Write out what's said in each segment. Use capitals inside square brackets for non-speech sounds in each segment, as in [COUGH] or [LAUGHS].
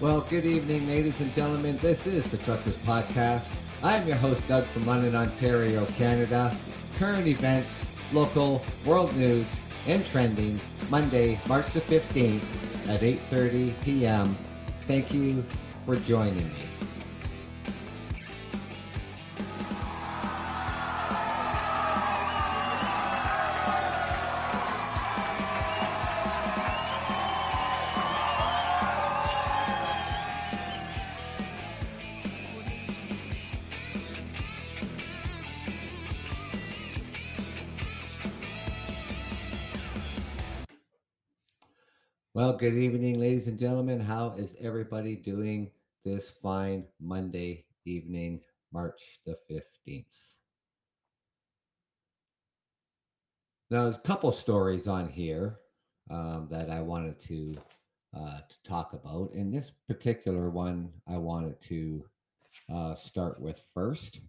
Well, good evening, ladies and gentlemen. This is the Truckers Podcast. I'm your host, Doug from London, Ontario, Canada. Current events, local, world news, and trending, Monday, March the 15th at 8.30 p.m. Thank you for joining me. Good evening, ladies and gentlemen. How is everybody doing this fine Monday evening, March the 15th? Now, there's a couple stories on here um, that I wanted to, uh, to talk about. And this particular one, I wanted to uh, start with first.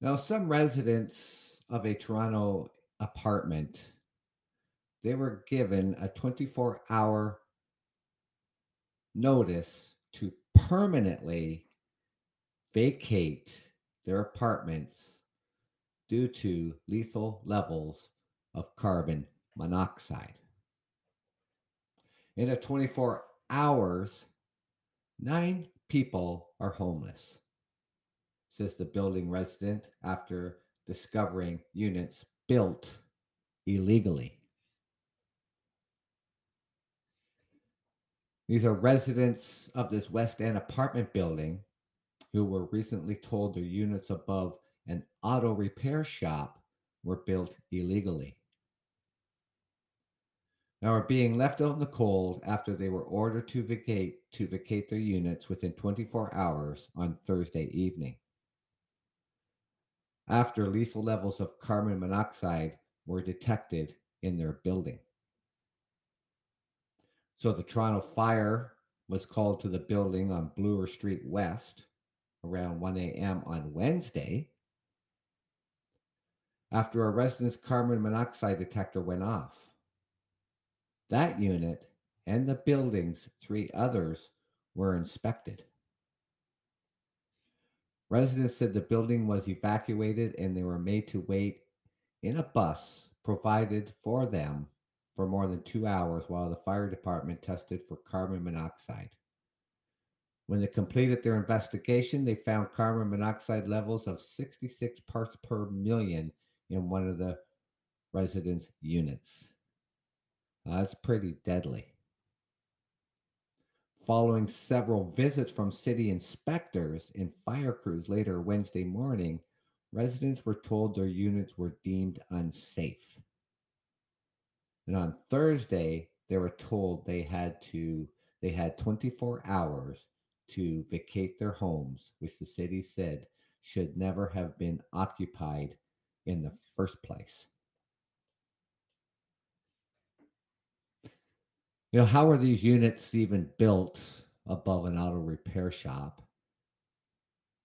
Now, some residents of a Toronto apartment they were given a 24 hour notice to permanently vacate their apartments due to lethal levels of carbon monoxide. In a 24 hours, nine people are homeless, says the building resident after discovering units built illegally. These are residents of this West End apartment building who were recently told their units above an auto repair shop were built illegally. Now are being left out in the cold after they were ordered to vacate to vacate their units within 24 hours on Thursday evening. After lethal levels of carbon monoxide were detected in their building. So the Toronto fire was called to the building on Bloor Street West around 1 a.m. on Wednesday after a resident's carbon monoxide detector went off. That unit and the building's three others were inspected. Residents said the building was evacuated and they were made to wait in a bus provided for them for more than two hours while the fire department tested for carbon monoxide. When they completed their investigation, they found carbon monoxide levels of 66 parts per million in one of the residents' units. Uh, that's pretty deadly. Following several visits from city inspectors and fire crews later Wednesday morning, residents were told their units were deemed unsafe. And on Thursday, they were told they had to they had 24 hours to vacate their homes, which the city said should never have been occupied in the first place. You know, how are these units even built above an auto repair shop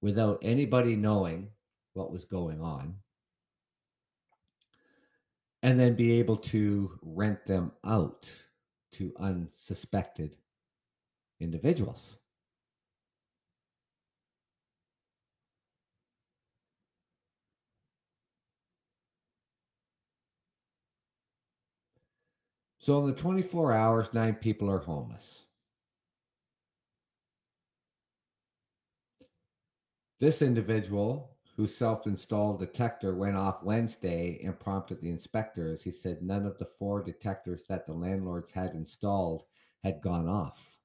without anybody knowing what was going on? And then be able to rent them out to unsuspected individuals. So, in the 24 hours, nine people are homeless. This individual whose self installed detector went off Wednesday and prompted the inspectors. He said none of the four detectors that the landlords had installed had gone off.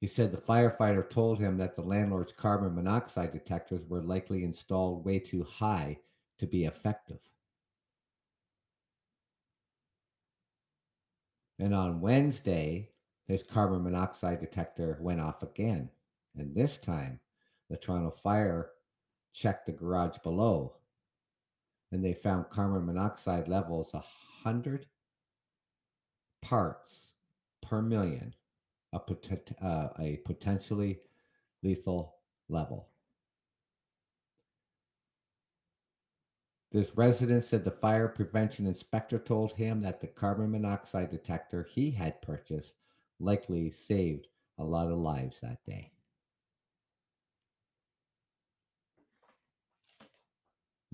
He said the firefighter told him that the landlord's carbon monoxide detectors were likely installed way too high to be effective. And on Wednesday, his carbon monoxide detector went off again. And this time, the Toronto Fire checked the garage below and they found carbon monoxide levels 100 parts per million, a, pot- uh, a potentially lethal level. This resident said the fire prevention inspector told him that the carbon monoxide detector he had purchased likely saved a lot of lives that day.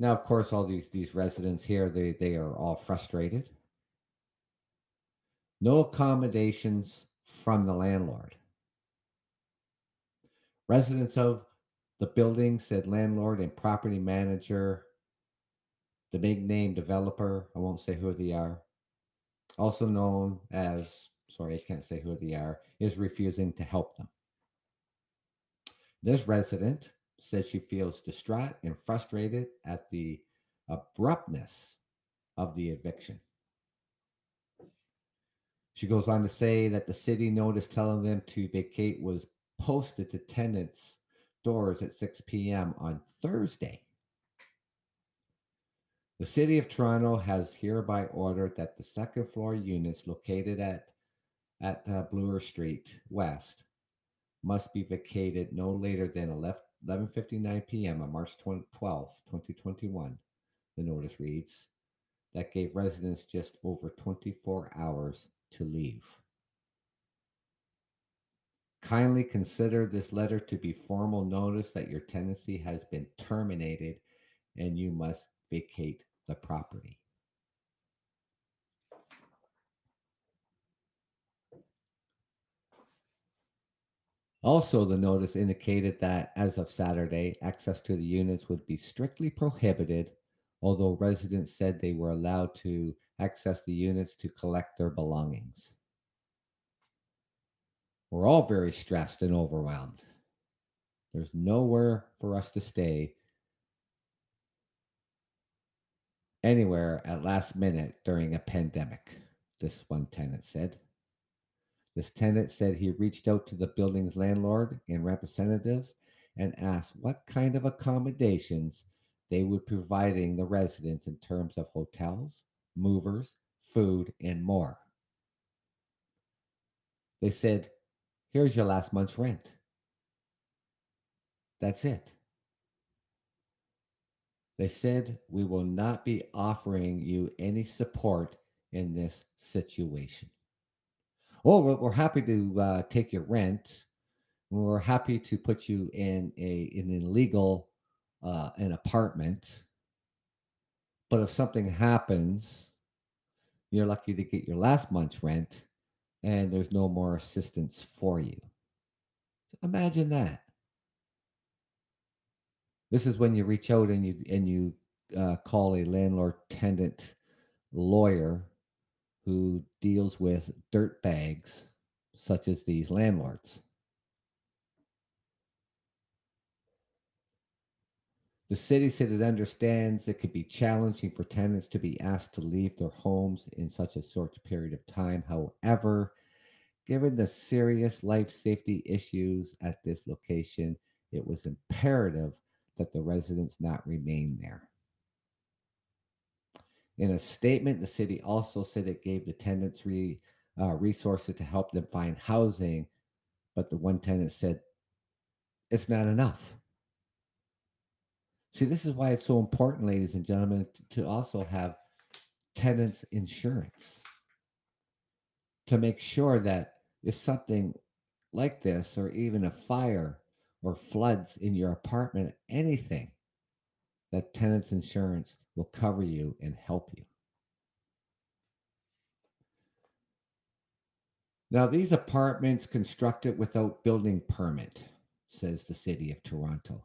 Now, of course, all these these residents here they they are all frustrated. No accommodations from the landlord. Residents of the building said landlord and property manager, the big name developer, I won't say who they are, also known as, sorry, I can't say who they are, is refusing to help them. This resident says she feels distraught and frustrated at the abruptness of the eviction. She goes on to say that the city notice telling them to vacate was posted to tenants' doors at 6 p.m. on Thursday. The City of Toronto has hereby ordered that the second floor units located at at uh, Bloor Street West must be vacated no later than 11:59 p.m. on March 12, 2021. The notice reads that gave residents just over 24 hours to leave. Kindly consider this letter to be formal notice that your tenancy has been terminated and you must vacate the property. Also, the notice indicated that as of Saturday, access to the units would be strictly prohibited, although residents said they were allowed to access the units to collect their belongings. We're all very stressed and overwhelmed. There's nowhere for us to stay anywhere at last minute during a pandemic, this one tenant said. This tenant said he reached out to the building's landlord and representatives and asked what kind of accommodations they would be providing the residents in terms of hotels, movers, food, and more. They said, Here's your last month's rent. That's it. They said, We will not be offering you any support in this situation. Oh, we're, we're happy to uh, take your rent. We're happy to put you in a in an illegal uh, an apartment. But if something happens, you're lucky to get your last month's rent, and there's no more assistance for you. Imagine that. This is when you reach out and you and you uh, call a landlord tenant lawyer who deals with dirt bags such as these landlords. The city said it understands it could be challenging for tenants to be asked to leave their homes in such a short period of time. However, given the serious life safety issues at this location, it was imperative that the residents not remain there. In a statement, the city also said it gave the tenants re, uh, resources to help them find housing, but the one tenant said it's not enough. See, this is why it's so important, ladies and gentlemen, to also have tenants insurance to make sure that if something like this, or even a fire or floods in your apartment, anything, that tenants insurance will cover you and help you. Now, these apartments constructed without building permit, says the city of Toronto.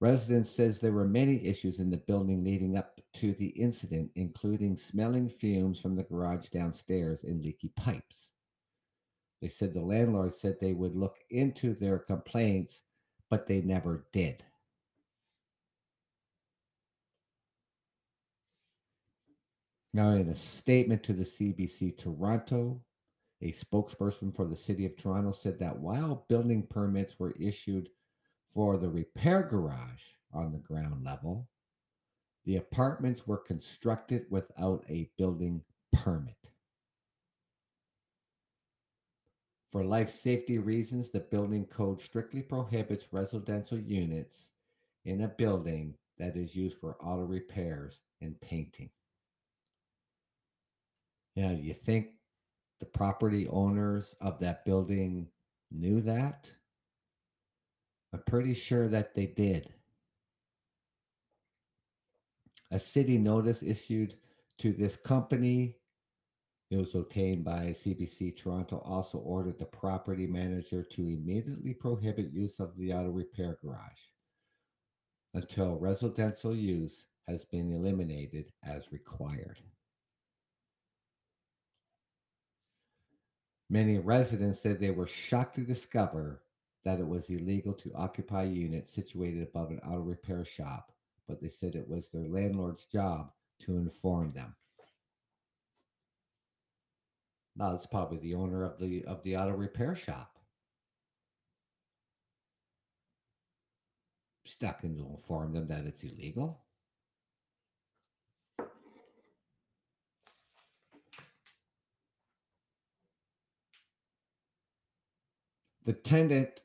Residents says there were many issues in the building leading up to the incident, including smelling fumes from the garage downstairs and leaky pipes. They said the landlord said they would look into their complaints, but they never did. Now, in a statement to the CBC Toronto, a spokesperson for the City of Toronto said that while building permits were issued for the repair garage on the ground level, the apartments were constructed without a building permit. For life safety reasons, the building code strictly prohibits residential units in a building that is used for auto repairs and painting. Now, you think the property owners of that building knew that? I'm pretty sure that they did. A city notice issued to this company. It was obtained by CBC Toronto, also ordered the property manager to immediately prohibit use of the auto repair garage until residential use has been eliminated as required. Many residents said they were shocked to discover that it was illegal to occupy units situated above an auto repair shop, but they said it was their landlord's job to inform them. Now it's probably the owner of the of the auto repair shop. Stuck in to inform them that it's illegal. The tenant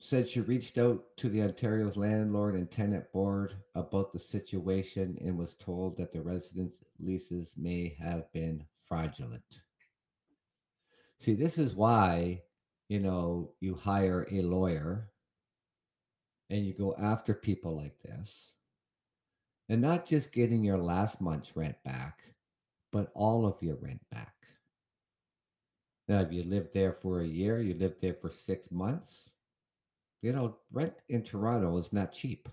said she reached out to the Ontario's landlord and tenant board about the situation and was told that the residents' leases may have been fraudulent. See, this is why, you know, you hire a lawyer and you go after people like this. And not just getting your last month's rent back, but all of your rent back. Now, if you lived there for a year, you lived there for six months, you know, rent in Toronto is not cheap.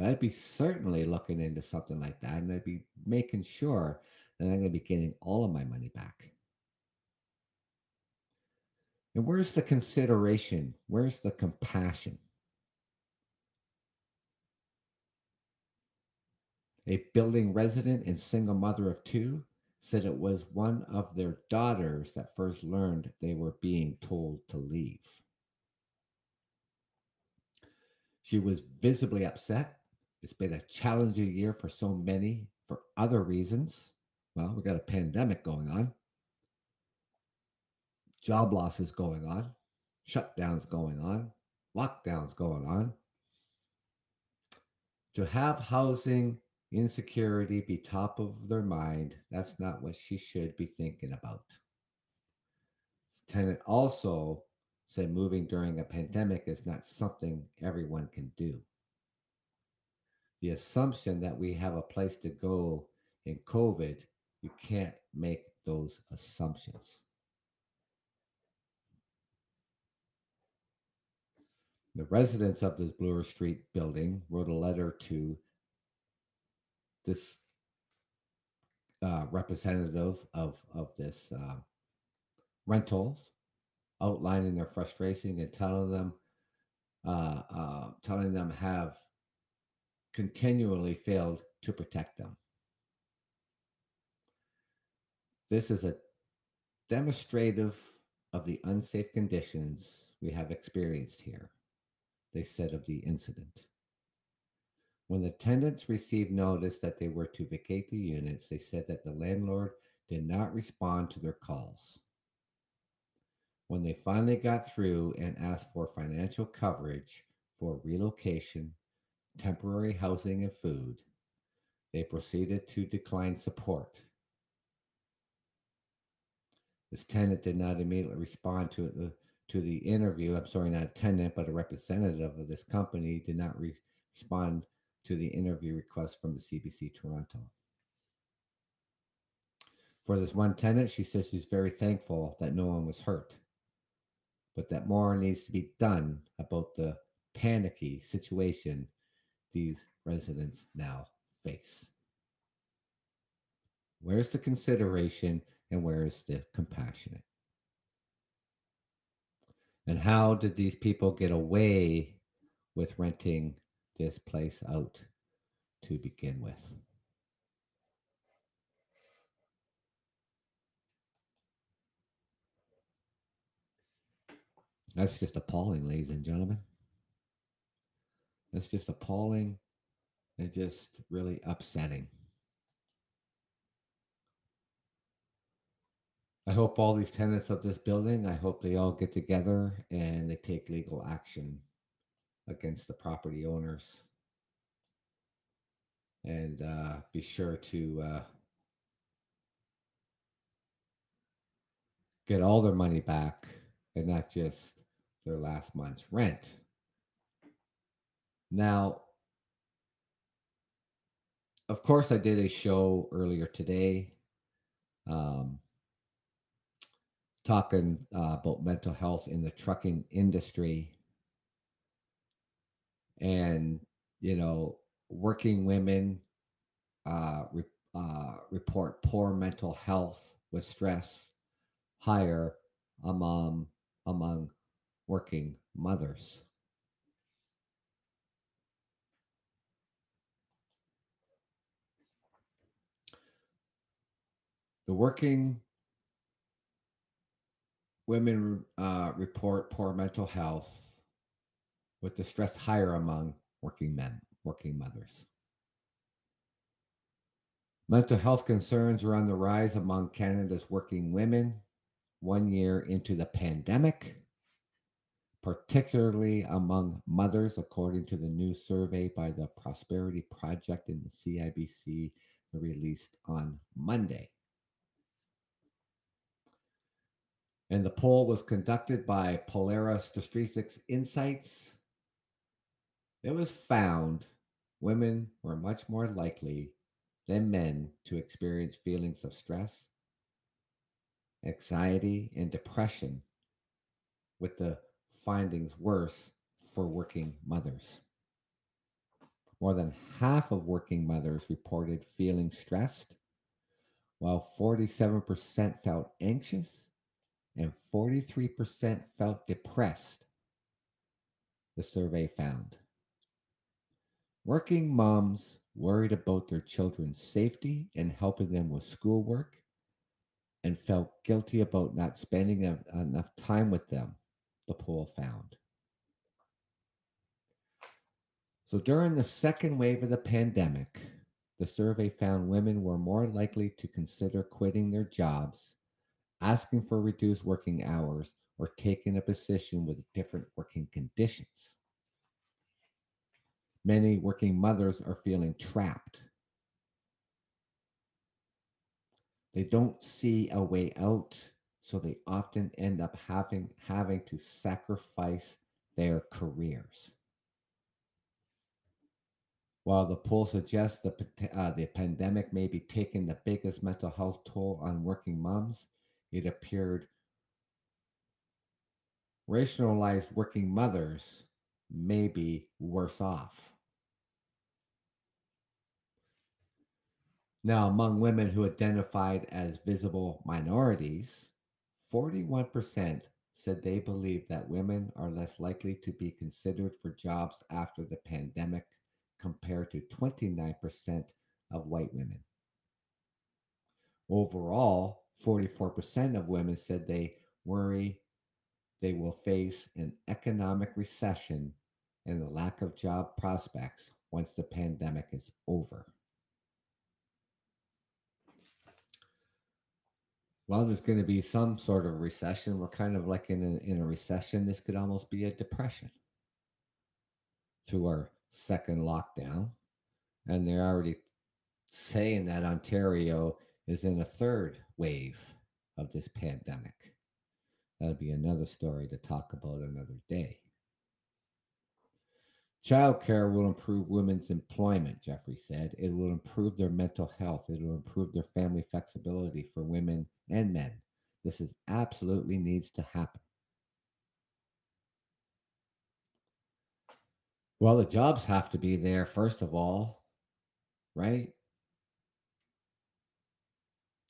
I'd be certainly looking into something like that, and I'd be making sure that I'm going to be getting all of my money back. And where's the consideration? Where's the compassion? A building resident and single mother of two said it was one of their daughters that first learned they were being told to leave. She was visibly upset. It's been a challenging year for so many for other reasons. Well, we got a pandemic going on, job losses going on, shutdowns going on, lockdowns going on. To have housing insecurity be top of their mind, that's not what she should be thinking about. Tenant also said moving during a pandemic is not something everyone can do. The assumption that we have a place to go in COVID, you can't make those assumptions. The residents of this Bloor Street building wrote a letter to this uh, representative of of this uh, rentals outlining their frustration and telling them uh, uh, telling them have continually failed to protect them. This is a demonstrative of the unsafe conditions we have experienced here, they said of the incident. When the tenants received notice that they were to vacate the units, they said that the landlord did not respond to their calls. When they finally got through and asked for financial coverage for relocation, temporary housing, and food, they proceeded to decline support. This tenant did not immediately respond to the to the interview. I'm sorry, not a tenant, but a representative of this company did not re- respond to the interview request from the CBC Toronto. For this one tenant, she says she's very thankful that no one was hurt, but that more needs to be done about the panicky situation these residents now face. Where's the consideration and where is the compassionate? And how did these people get away with renting this place out to begin with. That's just appalling, ladies and gentlemen. That's just appalling and just really upsetting. I hope all these tenants of this building, I hope they all get together and they take legal action against the property owners. And uh, be sure to uh, get all their money back and not just their last month's rent. Now, of course, I did a show earlier today um, talking uh, about mental health in the trucking industry. And, you know, working women uh, re- uh, report poor mental health with stress higher among among working mothers. The working women uh, report poor mental health with distress higher among working men, working mothers. Mental health concerns are on the rise among Canada's working women one year into the pandemic, particularly among mothers, according to the new survey by the Prosperity Project in the CIBC released on Monday. And the poll was conducted by Polaris Statistics Insights. It was found women were much more likely than men to experience feelings of stress, anxiety, and depression, with the findings worse for working mothers. More than half of working mothers reported feeling stressed, while 47% felt anxious and 43% felt depressed, the survey found. Working moms worried about their children's safety and helping them with schoolwork and felt guilty about not spending enough time with them, the poll found. So during the second wave of the pandemic, the survey found women were more likely to consider quitting their jobs asking for reduced working hours, or taking a position with different working conditions. Many working mothers are feeling trapped. They don't see a way out, so they often end up having, having to sacrifice their careers. While the poll suggests the, uh, the pandemic may be taking the biggest mental health toll on working moms, it appeared rationalized working mothers may be worse off. Now, among women who identified as visible minorities, 41% said they believe that women are less likely to be considered for jobs after the pandemic compared to 29% of white women. Overall, 44% of women said they worry they will face an economic recession and the lack of job prospects once the pandemic is over. Well, there's going to be some sort of recession. We're kind of like in a, in a recession. This could almost be a depression through our second lockdown. And they're already saying that Ontario is in a third wave of this pandemic. That'll be another story to talk about another day. Childcare will improve women's employment, Jeffery said. It will improve their mental health. It will improve their family flexibility for women and men. This is absolutely needs to happen. Well, the jobs have to be there, first of all, right?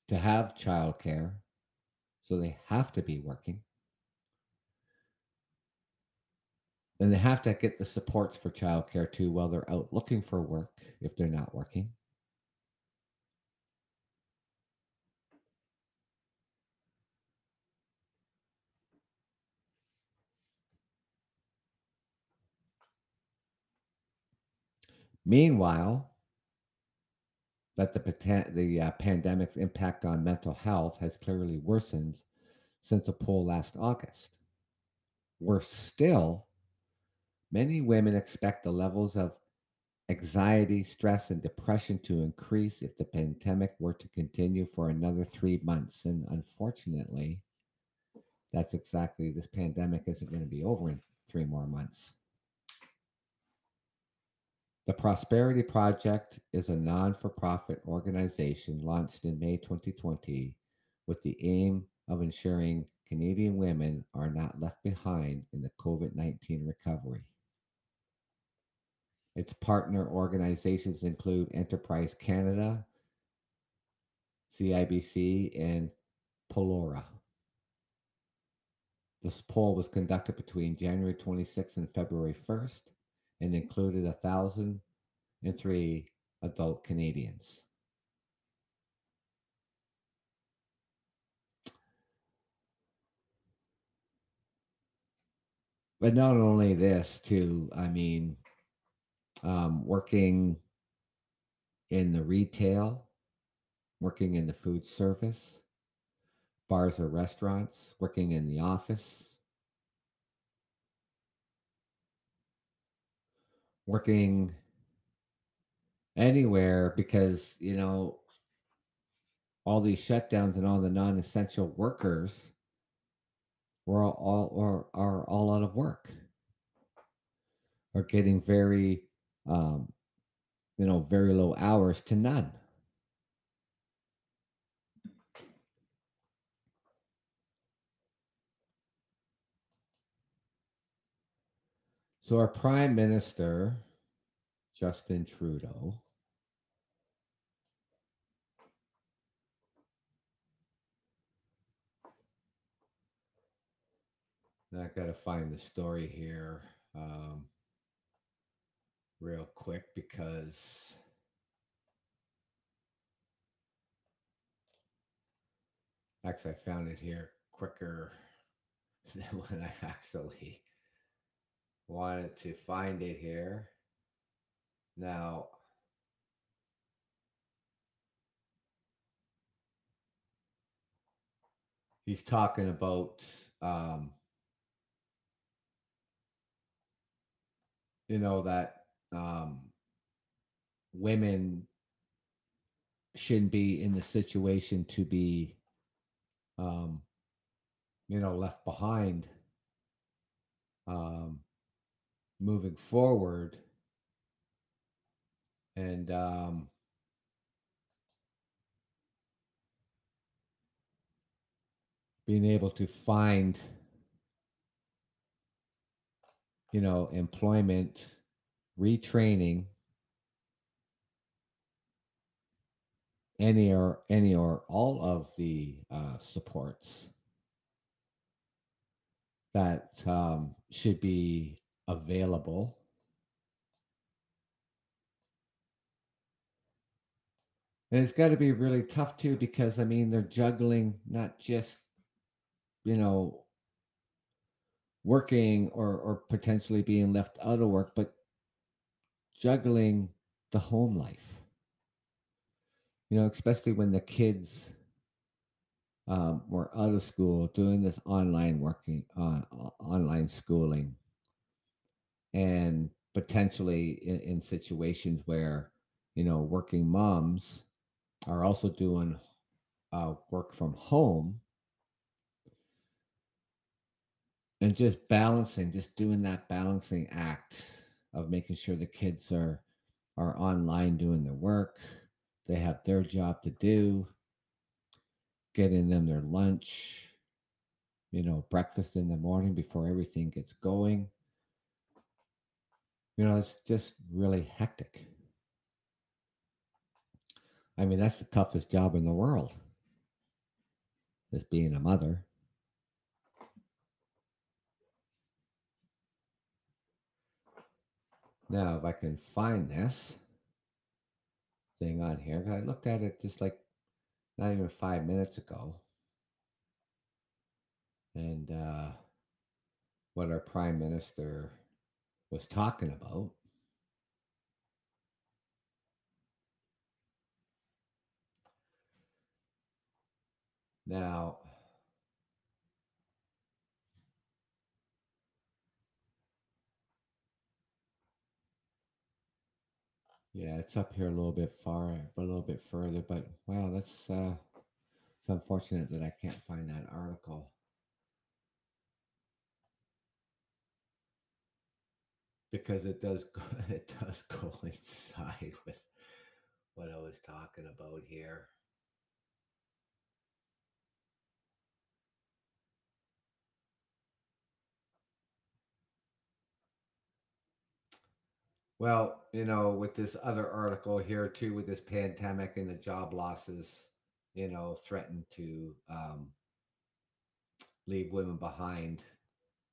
to have childcare, so they have to be working. Then they have to get the supports for childcare too while they're out looking for work if they're not working. Meanwhile, that the, the uh, pandemic's impact on mental health has clearly worsened since a poll last August. Worse still, Many women expect the levels of anxiety, stress, and depression to increase if the pandemic were to continue for another three months. And unfortunately, that's exactly this pandemic isn't going to be over in three more months. The Prosperity Project is a non for profit organization launched in May 2020 with the aim of ensuring Canadian women are not left behind in the COVID 19 recovery. Its partner organizations include Enterprise Canada, CIBC, and Pollara. This poll was conducted between January 26th and February 1st and included 1,003 adult Canadians. But not only this, too, I mean, um, working in the retail, working in the food service, bars or restaurants, working in the office, working anywhere because, you know, all these shutdowns and all the non-essential workers were all, all are, are all out of work. Are getting very um, you know very low hours to none So our prime minister, Justin Trudeau, I got to find the story here um, real quick because actually I found it here quicker [LAUGHS] than when I actually wanted to find it here. Now, he's talking about, um, you know, that um, women shouldn't be in the situation to be, um, you know, left behind. Um, moving forward and um, being able to find you know employment retraining any or any or all of the uh, supports that um, should be available. And it's got to be really tough too, because I mean, they're juggling not just, you know, working or, or potentially being left out of work, but juggling the home life. You know, especially when the kids um, were out of school doing this online working, uh, online schooling and potentially in, in situations where you know working moms are also doing uh, work from home and just balancing just doing that balancing act of making sure the kids are are online doing their work they have their job to do getting them their lunch you know breakfast in the morning before everything gets going you know, it's just really hectic. I mean, that's the toughest job in the world, is being a mother. Now, if I can find this thing on here, I looked at it just like not even five minutes ago. And uh, what our prime minister was talking about. Now, yeah, it's up here a little bit far, a little bit further, but wow, that's uh, it's unfortunate that I can't find that article. Because it does go, [LAUGHS] it does coincide [LAUGHS] with what I was talking about here. Well, you know, with this other article here too, with this pandemic and the job losses, you know, threaten to um, leave women behind,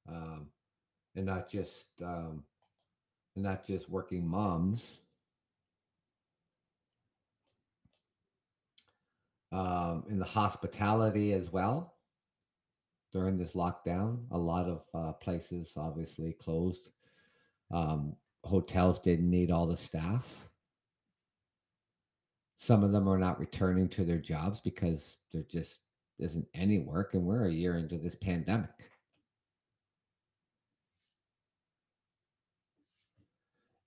um, and not just um, not just working moms. Um, in the hospitality as well. During this lockdown, a lot of uh, places obviously closed. Um, hotels didn't need all the staff. Some of them are not returning to their jobs because there just isn't any work, and we're a year into this pandemic.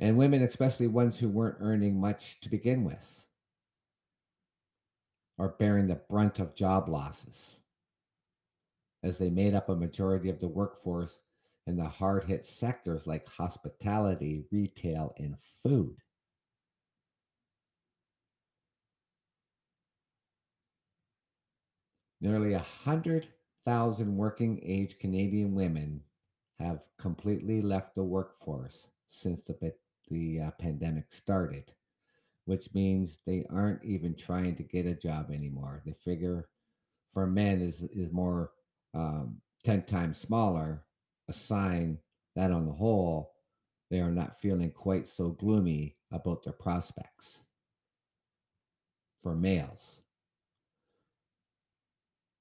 And women, especially ones who weren't earning much to begin with, are bearing the brunt of job losses as they made up a majority of the workforce in the hard hit sectors like hospitality, retail, and food. Nearly 100,000 working age Canadian women have completely left the workforce since the, the uh, pandemic started, which means they aren't even trying to get a job anymore. The figure for men is, is more um, 10 times smaller, a sign that on the whole, they are not feeling quite so gloomy about their prospects. For males.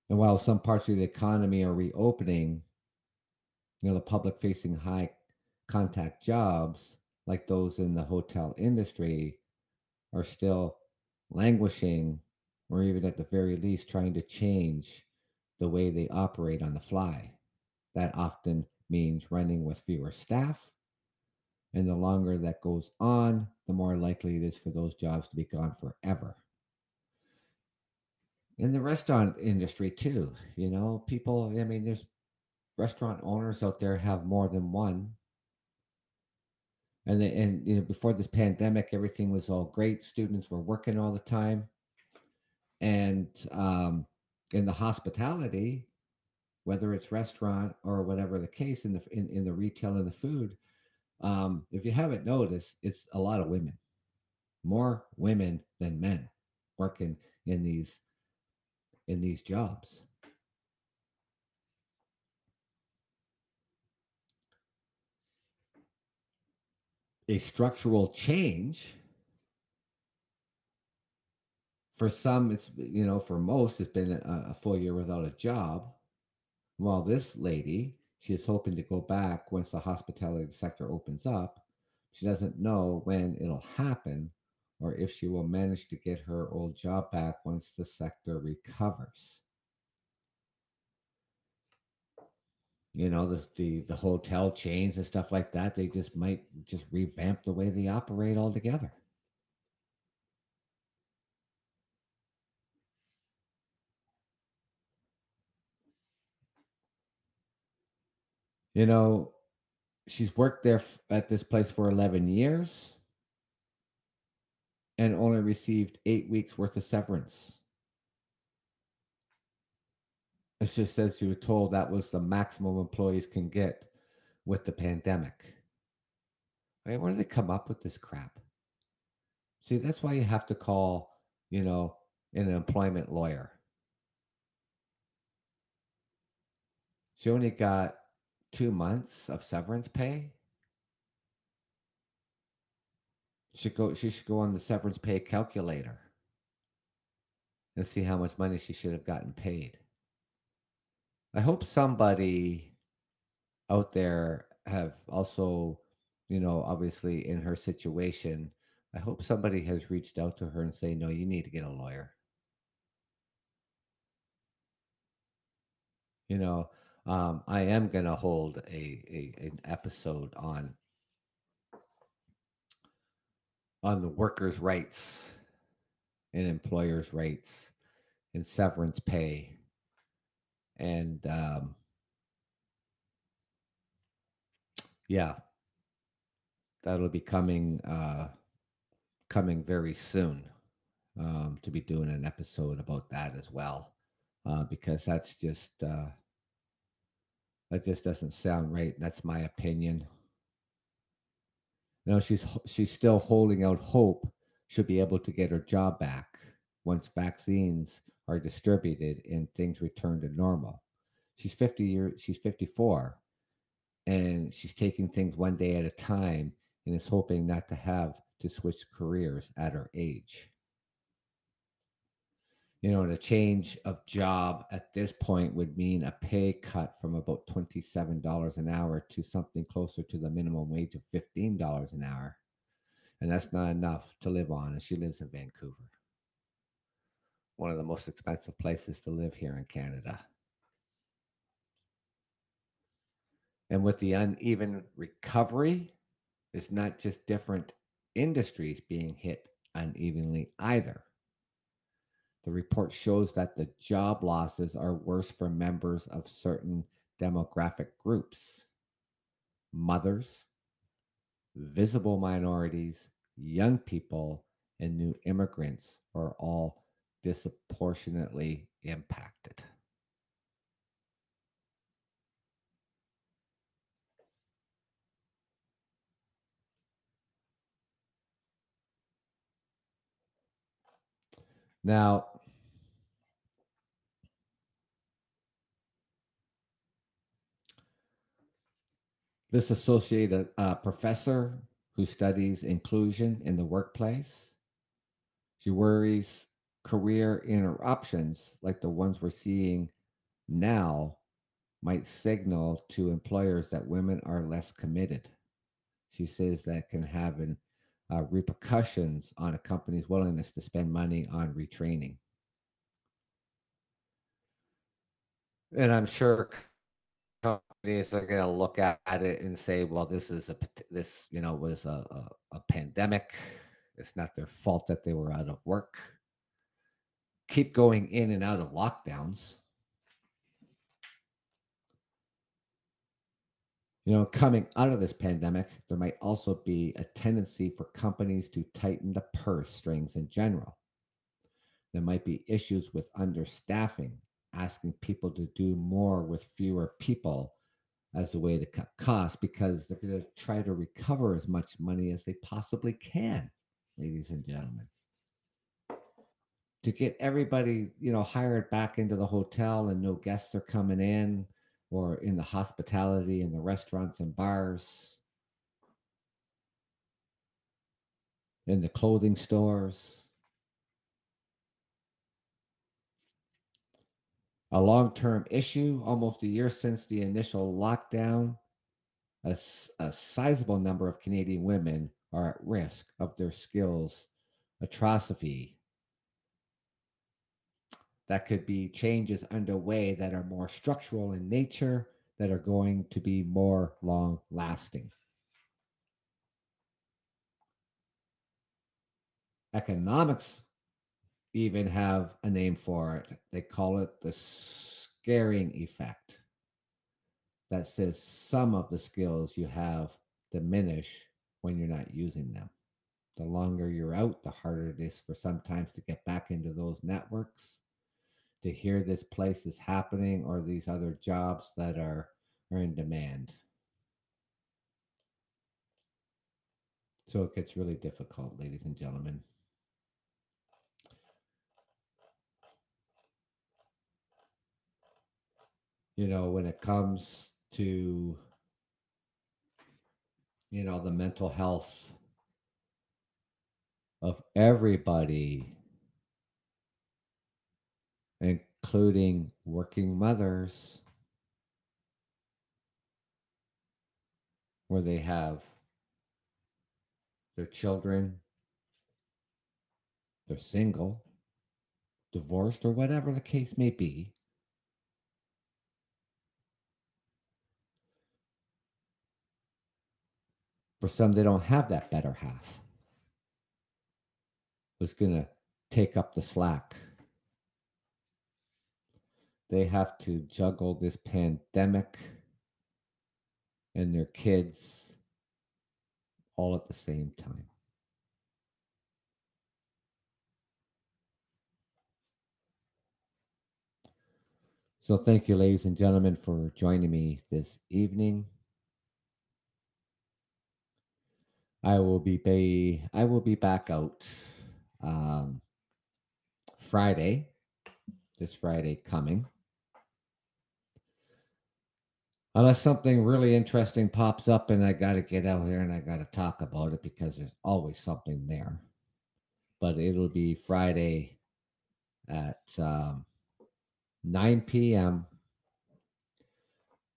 And while some parts of the economy are reopening, you know, the public facing high contact jobs, like those in the hotel industry, are still languishing or even at the very least trying to change the way they operate on the fly. That often means running with fewer staff. And the longer that goes on, the more likely it is for those jobs to be gone forever. In the restaurant industry, too, you know, people, I mean, there's restaurant owners out there have more than one. And, they, and you know, before this pandemic, everything was all great. Students were working all the time. And um, in the hospitality, whether it's restaurant or whatever the case in the in, in the retail and the food um, if you haven't noticed it's a lot of women more women than men working in these in these jobs a structural change for some it's you know for most it's been a, a full year without a job while this lady, she is hoping to go back once the hospitality sector opens up. She doesn't know when it'll happen or if she will manage to get her old job back once the sector recovers. You know, the, the, the hotel chains and stuff like that, they just might just revamp the way they operate altogether. You know, she's worked there at this place for 11 years and only received eight weeks worth of severance. It just says you were told that was the maximum employees can get with the pandemic. I mean, where do they come up with this crap? See, that's why you have to call, you know, an employment lawyer. She only got two months of severance pay. Should go. She should go on the severance pay calculator and see how much money she should have gotten paid. I hope somebody out there have also, you know, obviously in her situation. I hope somebody has reached out to her and say, no, you need to get a lawyer. You know, um, I am going to hold a, a an episode on on the workers' rights and employers' rights and severance pay and um, yeah. That'll be coming uh, coming very soon um, to be doing an episode about that as well uh, because that's just uh, that just doesn't sound right that's my opinion. You know she's she's still holding out hope she'll be able to get her job back once vaccines are distributed and things return to normal she's 50 years she's 54 and she's taking things one day at a time and is hoping not to have to switch careers at her age you know, and a change of job at this point would mean a pay cut from about $27 an hour to something closer to the minimum wage of $15 an hour. And that's not enough to live on. And she lives in Vancouver, one of the most expensive places to live here in Canada. And with the uneven recovery, it's not just different industries being hit unevenly either. The report shows that the job losses are worse for members of certain demographic groups mothers, visible minorities, young people, and new immigrants are all disproportionately impacted. Now, this associated uh, professor who studies inclusion in the workplace, she worries career interruptions like the ones we're seeing now might signal to employers that women are less committed. She says that can have an uh, repercussions on a company's willingness to spend money on retraining. And I'm sure companies are going to look at, it and say, well, this is a, this, you know, was a, a, a pandemic. It's not their fault that they were out of work. Keep going in and out of lockdowns. You know, coming out of this pandemic, there might also be a tendency for companies to tighten the purse strings in general. There might be issues with understaffing, asking people to do more with fewer people as a way to cut costs because they're going to try to recover as much money as they possibly can, ladies and gentlemen. To get everybody, you know, hired back into the hotel and no guests are coming in, or in the hospitality and the restaurants and bars, in the clothing stores. A long term issue, almost a year since the initial lockdown, a, a sizable number of Canadian women are at risk of their skills atrophy that could be changes underway that are more structural in nature, that are going to be more long lasting. Economics even have a name for it. They call it the scaring effect. That says some of the skills you have diminish when you're not using them. The longer you're out, the harder it is for sometimes to get back into those networks to hear this place is happening or these other jobs that are are in demand. So it gets really difficult, ladies and gentlemen. You know, when it comes to you know the mental health of everybody including working mothers, where they have their children, they're single, divorced, or whatever the case may be. For some, they don't have that better half. was going to take up the slack. They have to juggle this pandemic and their kids all at the same time. So, thank you, ladies and gentlemen, for joining me this evening. I will be, be I will be back out um, Friday, this Friday coming. Unless something really interesting pops up and I got to get out here and I got to talk about it because there's always something there. But it'll be Friday at um, 9 p.m.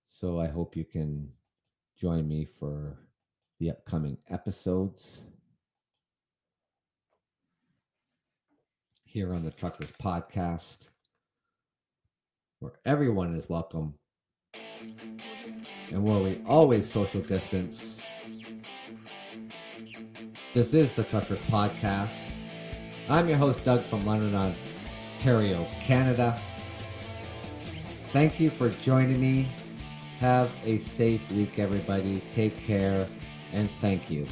So I hope you can join me for the upcoming episodes here on the Truckers Podcast, where everyone is welcome and where we always social distance. This is the Truckers Podcast. I'm your host, Doug from London, Ontario, Canada. Thank you for joining me. Have a safe week, everybody. Take care, and thank you.